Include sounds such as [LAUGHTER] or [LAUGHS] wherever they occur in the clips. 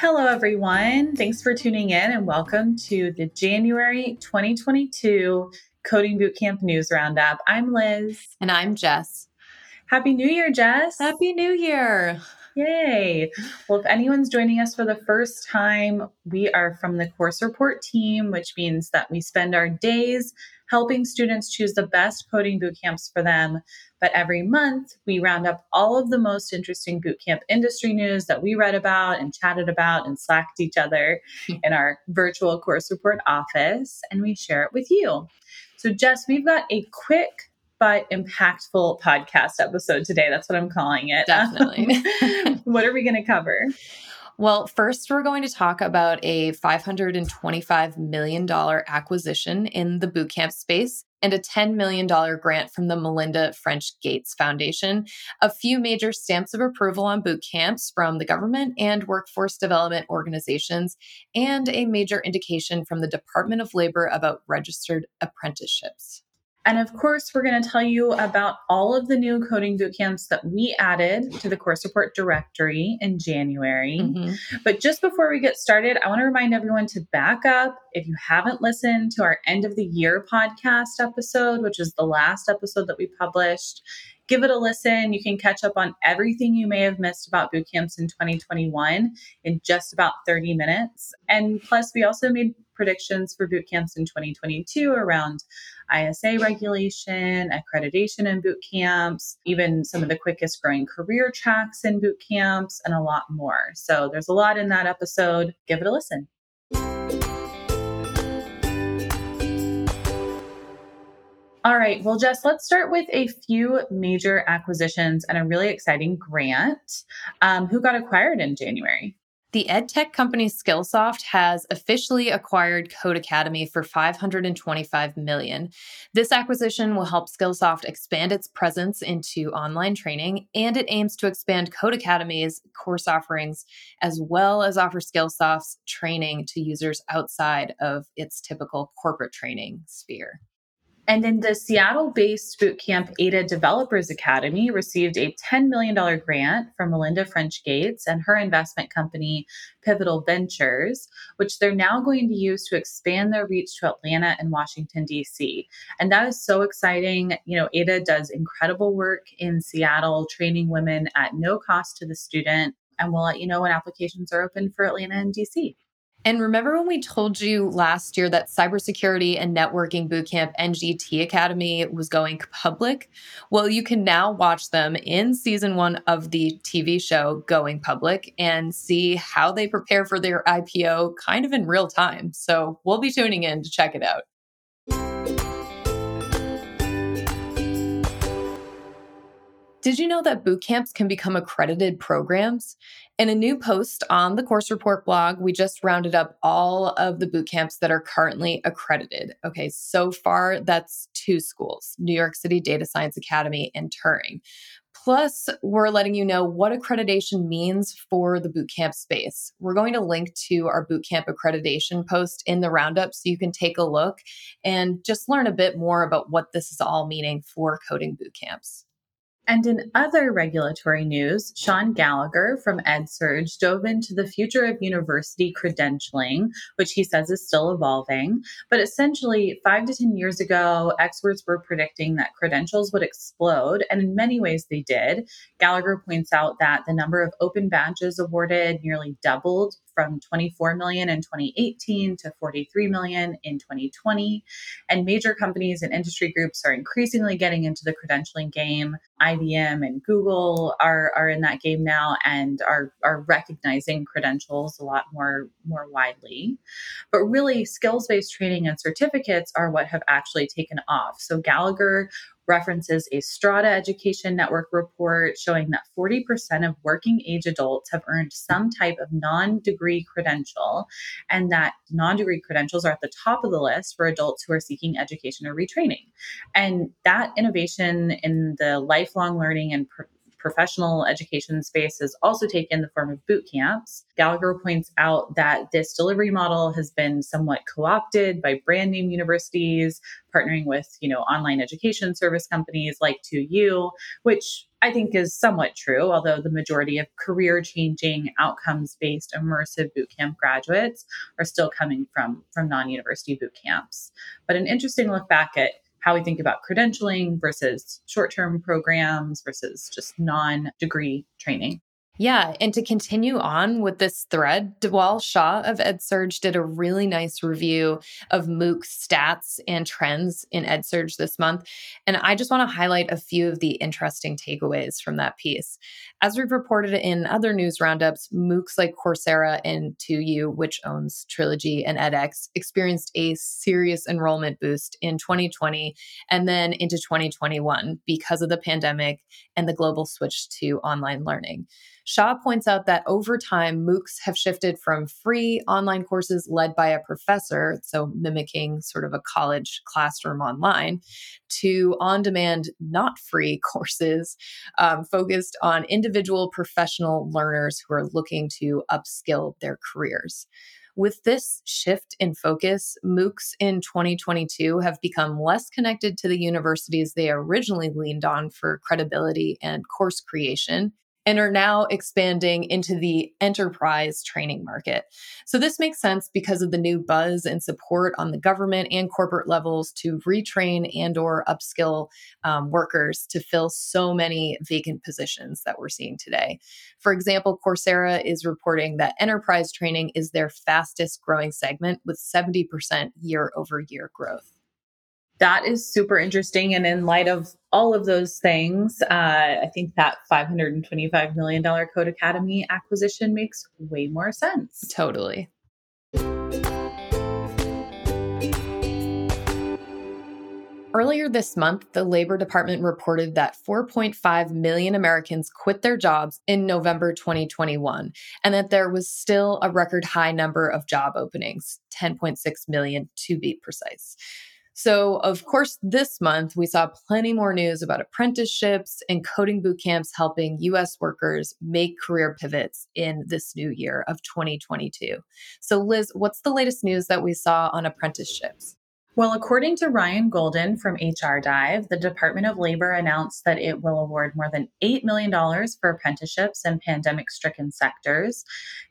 Hello, everyone. Thanks for tuning in and welcome to the January 2022 Coding Bootcamp News Roundup. I'm Liz. And I'm Jess. Happy New Year, Jess. Happy New Year. Yay. Well, if anyone's joining us for the first time, we are from the Course Report team, which means that we spend our days helping students choose the best coding boot camps for them. But every month, we round up all of the most interesting bootcamp industry news that we read about and chatted about and slacked each other [LAUGHS] in our virtual course report office, and we share it with you. So, Jess, we've got a quick but impactful podcast episode today. That's what I'm calling it. Definitely. [LAUGHS] what are we going to cover? Well, first, we're going to talk about a $525 million acquisition in the bootcamp space and a $10 million grant from the Melinda French Gates Foundation, a few major stamps of approval on boot camps from the government and workforce development organizations, and a major indication from the Department of Labor about registered apprenticeships. And of course, we're going to tell you about all of the new coding bootcamps that we added to the course report directory in January. Mm-hmm. But just before we get started, I want to remind everyone to back up. If you haven't listened to our end of the year podcast episode, which is the last episode that we published, give it a listen. You can catch up on everything you may have missed about boot camps in 2021 in just about 30 minutes. And plus, we also made predictions for boot camps in 2022 around ISA regulation, accreditation in boot camps, even some of the quickest growing career tracks in boot camps, and a lot more. So there's a lot in that episode. Give it a listen. All right. Well, Jess, let's start with a few major acquisitions and a really exciting grant. Um, who got acquired in January? The edtech company Skillsoft has officially acquired Codecademy for 525 million. This acquisition will help Skillsoft expand its presence into online training and it aims to expand Codecademy's course offerings as well as offer Skillsoft's training to users outside of its typical corporate training sphere. And then the Seattle based bootcamp Ada Developers Academy received a $10 million grant from Melinda French Gates and her investment company, Pivotal Ventures, which they're now going to use to expand their reach to Atlanta and Washington, D.C. And that is so exciting. You know, Ada does incredible work in Seattle, training women at no cost to the student. And we'll let you know when applications are open for Atlanta and DC. And remember when we told you last year that cybersecurity and networking bootcamp NGT Academy was going public? Well, you can now watch them in season one of the TV show Going Public and see how they prepare for their IPO kind of in real time. So we'll be tuning in to check it out. Did you know that boot camps can become accredited programs? In a new post on the course report blog, we just rounded up all of the boot camps that are currently accredited. Okay, so far that's two schools New York City Data Science Academy and Turing. Plus, we're letting you know what accreditation means for the bootcamp space. We're going to link to our bootcamp accreditation post in the roundup so you can take a look and just learn a bit more about what this is all meaning for coding bootcamps. And in other regulatory news, Sean Gallagher from EdSurge dove into the future of university credentialing, which he says is still evolving. But essentially, five to 10 years ago, experts were predicting that credentials would explode, and in many ways they did. Gallagher points out that the number of open badges awarded nearly doubled from 24 million in 2018 to 43 million in 2020. And major companies and industry groups are increasingly getting into the credentialing game. IBM and Google are, are in that game now and are, are recognizing credentials a lot more, more widely. But really, skills based training and certificates are what have actually taken off. So Gallagher references a Strata Education Network report showing that 40% of working age adults have earned some type of non degree credential, and that non degree credentials are at the top of the list for adults who are seeking education or retraining. And that innovation in the lifelong learning and professional education space has also taken the form of boot camps. Gallagher points out that this delivery model has been somewhat co-opted by brand name universities, partnering with, you know, online education service companies like 2U, which I think is somewhat true, although the majority of career changing outcomes based immersive bootcamp graduates are still coming from, from non university boot camps. But an interesting look back at how we think about credentialing versus short term programs versus just non degree training. Yeah. And to continue on with this thread, Dhawal Shah of EdSurge did a really nice review of MOOC stats and trends in EdSurge this month. And I just want to highlight a few of the interesting takeaways from that piece. As we've reported in other news roundups, MOOCs like Coursera and 2U, which owns Trilogy and edX, experienced a serious enrollment boost in 2020 and then into 2021 because of the pandemic and the global switch to online learning. Shah points out that over time, MOOCs have shifted from free online courses led by a professor, so mimicking sort of a college classroom online, to on demand, not free [LAUGHS] courses um, focused on individual professional learners who are looking to upskill their careers. With this shift in focus, MOOCs in 2022 have become less connected to the universities they originally leaned on for credibility and course creation and are now expanding into the enterprise training market. So this makes sense because of the new buzz and support on the government and corporate levels to retrain and or upskill um, workers to fill so many vacant positions that we're seeing today. For example, Coursera is reporting that enterprise training is their fastest growing segment with 70% year over year growth that is super interesting. And in light of all of those things, uh, I think that $525 million Codecademy acquisition makes way more sense. Totally. Earlier this month, the Labor Department reported that 4.5 million Americans quit their jobs in November 2021, and that there was still a record high number of job openings 10.6 million to be precise. So, of course, this month we saw plenty more news about apprenticeships and coding boot camps helping US workers make career pivots in this new year of 2022. So, Liz, what's the latest news that we saw on apprenticeships? Well, according to Ryan Golden from HR Dive, the Department of Labor announced that it will award more than $8 million for apprenticeships in pandemic stricken sectors.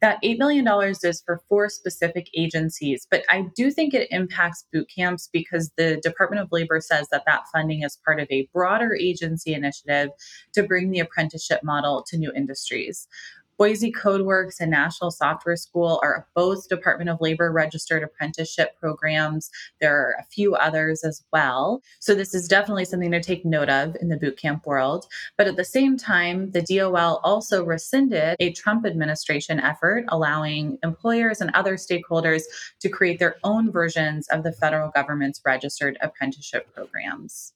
That $8 million is for four specific agencies, but I do think it impacts boot camps because the Department of Labor says that that funding is part of a broader agency initiative to bring the apprenticeship model to new industries. Boise CodeWorks and Nashville Software School are both Department of Labor registered apprenticeship programs. There are a few others as well. So this is definitely something to take note of in the bootcamp world. But at the same time, the DOL also rescinded a Trump administration effort allowing employers and other stakeholders to create their own versions of the federal government's registered apprenticeship programs.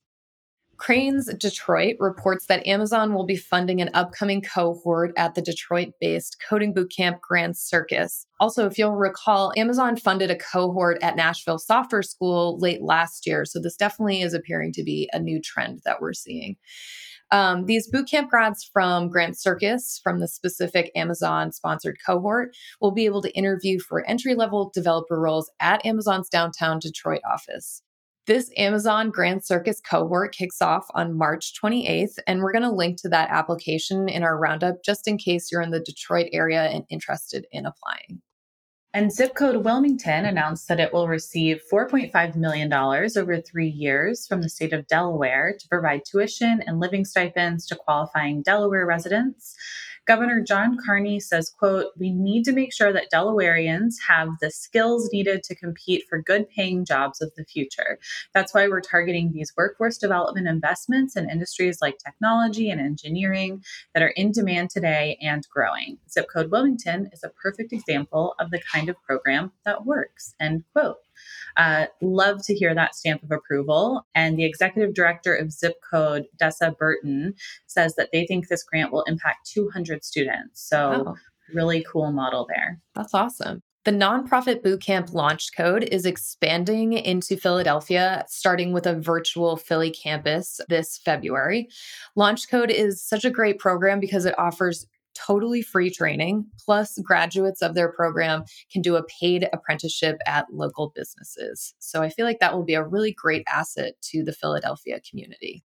Crain's Detroit reports that Amazon will be funding an upcoming cohort at the Detroit based coding bootcamp Grand Circus. Also, if you'll recall, Amazon funded a cohort at Nashville Software School late last year. So, this definitely is appearing to be a new trend that we're seeing. Um, these bootcamp grads from Grand Circus, from the specific Amazon sponsored cohort, will be able to interview for entry level developer roles at Amazon's downtown Detroit office. This Amazon Grand Circus cohort kicks off on March 28th, and we're going to link to that application in our roundup just in case you're in the Detroit area and interested in applying. And Zip Code Wilmington announced that it will receive $4.5 million over three years from the state of Delaware to provide tuition and living stipends to qualifying Delaware residents. Governor John Carney says, quote, we need to make sure that Delawareans have the skills needed to compete for good paying jobs of the future. That's why we're targeting these workforce development investments in industries like technology and engineering that are in demand today and growing. Zip Code Wilmington is a perfect example of the kind of program that works, end quote. Uh, love to hear that stamp of approval. And the executive director of Zip Code, Dessa Burton, says that they think this grant will impact 200 students. So, wow. really cool model there. That's awesome. The nonprofit bootcamp LaunchCode is expanding into Philadelphia, starting with a virtual Philly campus this February. LaunchCode is such a great program because it offers totally free training, plus graduates of their program can do a paid apprenticeship at local businesses. So I feel like that will be a really great asset to the Philadelphia community.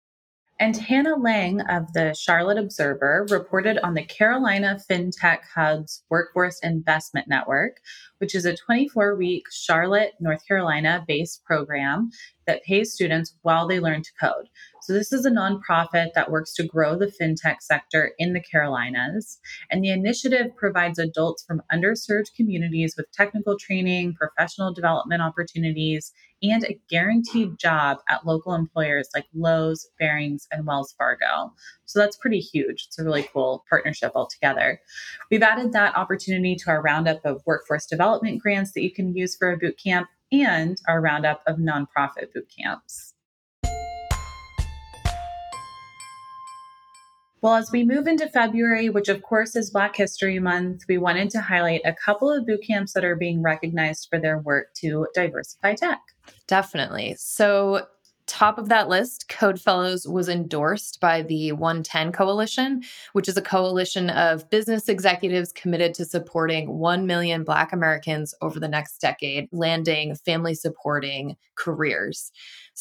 And Hannah Lang of the Charlotte Observer reported on the Carolina FinTech Hub's Workforce Investment Network, which is a 24 week Charlotte, North Carolina based program that pays students while they learn to code. So, this is a nonprofit that works to grow the fintech sector in the Carolinas. And the initiative provides adults from underserved communities with technical training, professional development opportunities, and a guaranteed job at local employers like Lowe's, Barings, and Wells Fargo. So that's pretty huge. It's a really cool partnership altogether. We've added that opportunity to our roundup of workforce development grants that you can use for a boot camp and our roundup of nonprofit boot camps. Well, as we move into February, which of course is Black History Month, we wanted to highlight a couple of boot camps that are being recognized for their work to diversify tech. Definitely. So, top of that list, Code Fellows was endorsed by the 110 Coalition, which is a coalition of business executives committed to supporting 1 million Black Americans over the next decade, landing family supporting careers.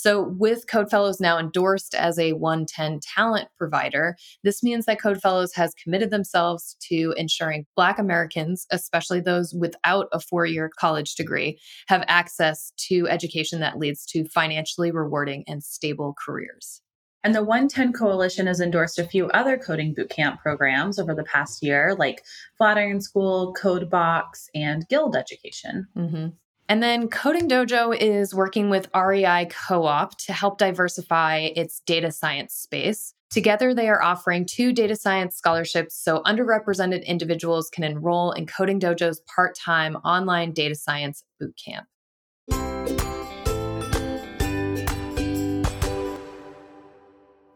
So, with Code Fellows now endorsed as a 110 talent provider, this means that Code Fellows has committed themselves to ensuring Black Americans, especially those without a four year college degree, have access to education that leads to financially rewarding and stable careers. And the 110 Coalition has endorsed a few other coding bootcamp programs over the past year, like Flatiron School, CodeBox, and Guild Education. Mm-hmm. And then Coding Dojo is working with REI Co op to help diversify its data science space. Together, they are offering two data science scholarships so underrepresented individuals can enroll in Coding Dojo's part time online data science bootcamp.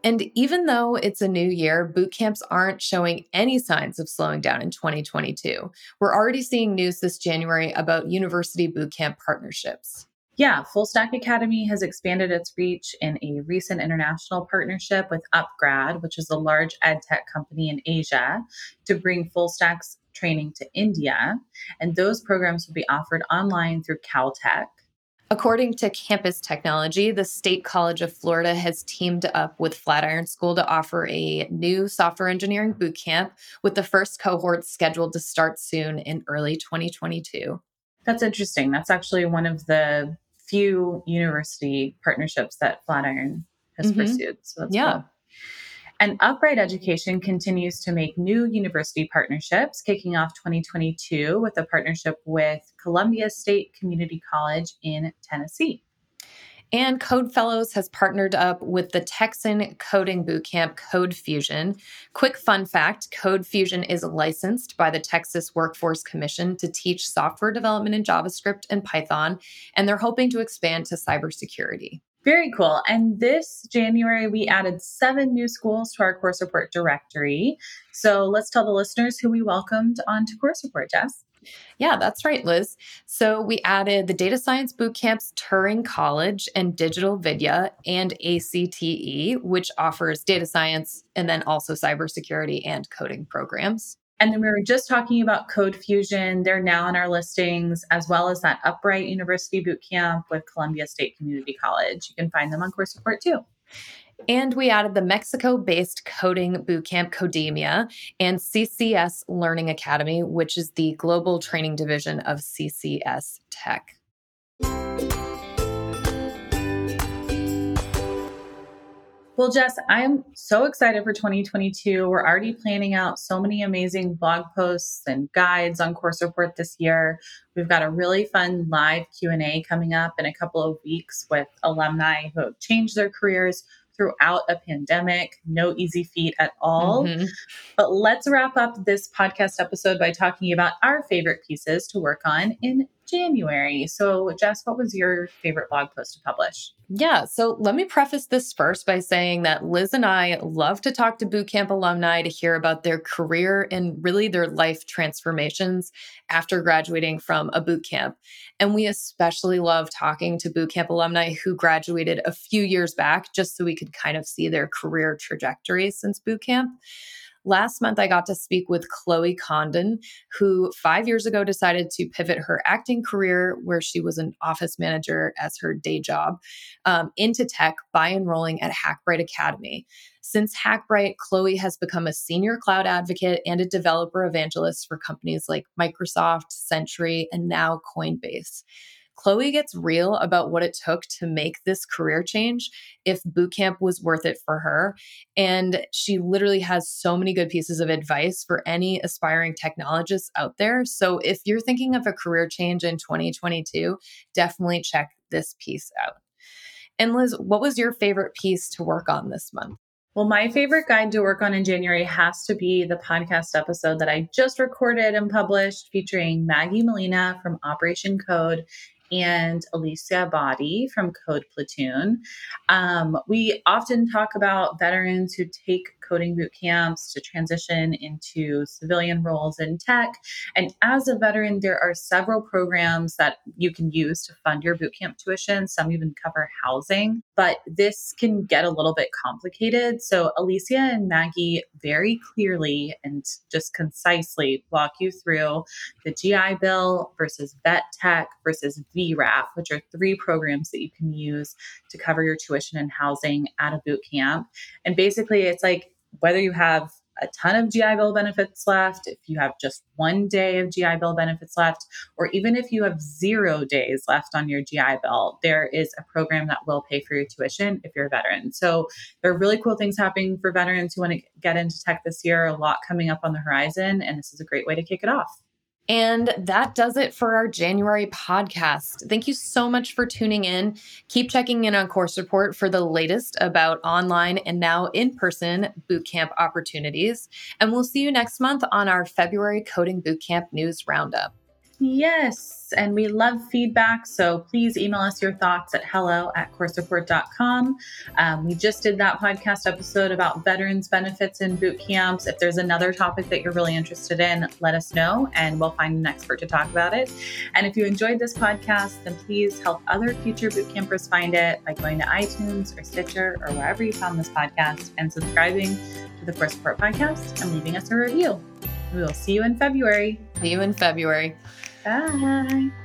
And even though it's a new year, boot camps aren't showing any signs of slowing down in 2022. We're already seeing news this January about university boot camp partnerships. Yeah, Fullstack Academy has expanded its reach in a recent international partnership with Upgrad, which is a large ed tech company in Asia, to bring Fullstack's training to India. And those programs will be offered online through Caltech. According to Campus Technology, the State College of Florida has teamed up with Flatiron School to offer a new software engineering boot camp with the first cohort scheduled to start soon in early 2022. That's interesting. That's actually one of the few university partnerships that Flatiron has mm-hmm. pursued. So yeah. Cool. And Upright Education continues to make new university partnerships, kicking off 2022 with a partnership with Columbia State Community College in Tennessee. And Code Fellows has partnered up with the Texan coding bootcamp Code Fusion. Quick fun fact Code Fusion is licensed by the Texas Workforce Commission to teach software development in JavaScript and Python, and they're hoping to expand to cybersecurity. Very cool. And this January, we added seven new schools to our course report directory. So let's tell the listeners who we welcomed onto course report, Jess. Yeah, that's right, Liz. So we added the data science Bootcamps Turing College and Digital Vidya and ACTE, which offers data science and then also cybersecurity and coding programs. And then we were just talking about Code Fusion. They're now on our listings, as well as that Upright University Bootcamp with Columbia State Community College. You can find them on Course Report too. And we added the Mexico based coding bootcamp Codemia and CCS Learning Academy, which is the global training division of CCS Tech. Well, Jess, I'm so excited for 2022. We're already planning out so many amazing blog posts and guides on course report this year. We've got a really fun live Q&A coming up in a couple of weeks with alumni who have changed their careers throughout a pandemic. No easy feat at all. Mm-hmm. But let's wrap up this podcast episode by talking about our favorite pieces to work on in January. So, Jess, what was your favorite blog post to publish? Yeah, so let me preface this first by saying that Liz and I love to talk to bootcamp alumni to hear about their career and really their life transformations after graduating from a bootcamp. And we especially love talking to bootcamp alumni who graduated a few years back just so we could kind of see their career trajectory since bootcamp. Last month, I got to speak with Chloe Condon, who five years ago decided to pivot her acting career, where she was an office manager as her day job, um, into tech by enrolling at Hackbright Academy. Since Hackbright, Chloe has become a senior cloud advocate and a developer evangelist for companies like Microsoft, Sentry, and now Coinbase. Chloe gets real about what it took to make this career change, if bootcamp was worth it for her. And she literally has so many good pieces of advice for any aspiring technologists out there. So if you're thinking of a career change in 2022, definitely check this piece out. And Liz, what was your favorite piece to work on this month? Well, my favorite guide to work on in January has to be the podcast episode that I just recorded and published featuring Maggie Molina from Operation Code and Alicia Boddy from Code Platoon. Um, we often talk about veterans who take coding boot camps to transition into civilian roles in tech. And as a veteran, there are several programs that you can use to fund your boot camp tuition. Some even cover housing, but this can get a little bit complicated. So Alicia and Maggie very clearly and just concisely walk you through the GI Bill versus VET TEC versus VRRAP, which are three programs that you can use to cover your tuition and housing at a boot camp. And basically, it's like whether you have a ton of GI Bill benefits left, if you have just one day of GI Bill benefits left, or even if you have zero days left on your GI Bill, there is a program that will pay for your tuition if you're a veteran. So there are really cool things happening for veterans who want to get into tech this year, a lot coming up on the horizon, and this is a great way to kick it off. And that does it for our January podcast. Thank you so much for tuning in. Keep checking in on Course Report for the latest about online and now in person bootcamp opportunities. And we'll see you next month on our February Coding Bootcamp News Roundup. Yes, and we love feedback. So please email us your thoughts at hello at coursereport.com. Um, we just did that podcast episode about veterans benefits in boot camps. If there's another topic that you're really interested in, let us know and we'll find an expert to talk about it. And if you enjoyed this podcast, then please help other future boot campers find it by going to iTunes or Stitcher or wherever you found this podcast and subscribing to the Course Report podcast and leaving us a review. We will see you in February. See you in February. Bye.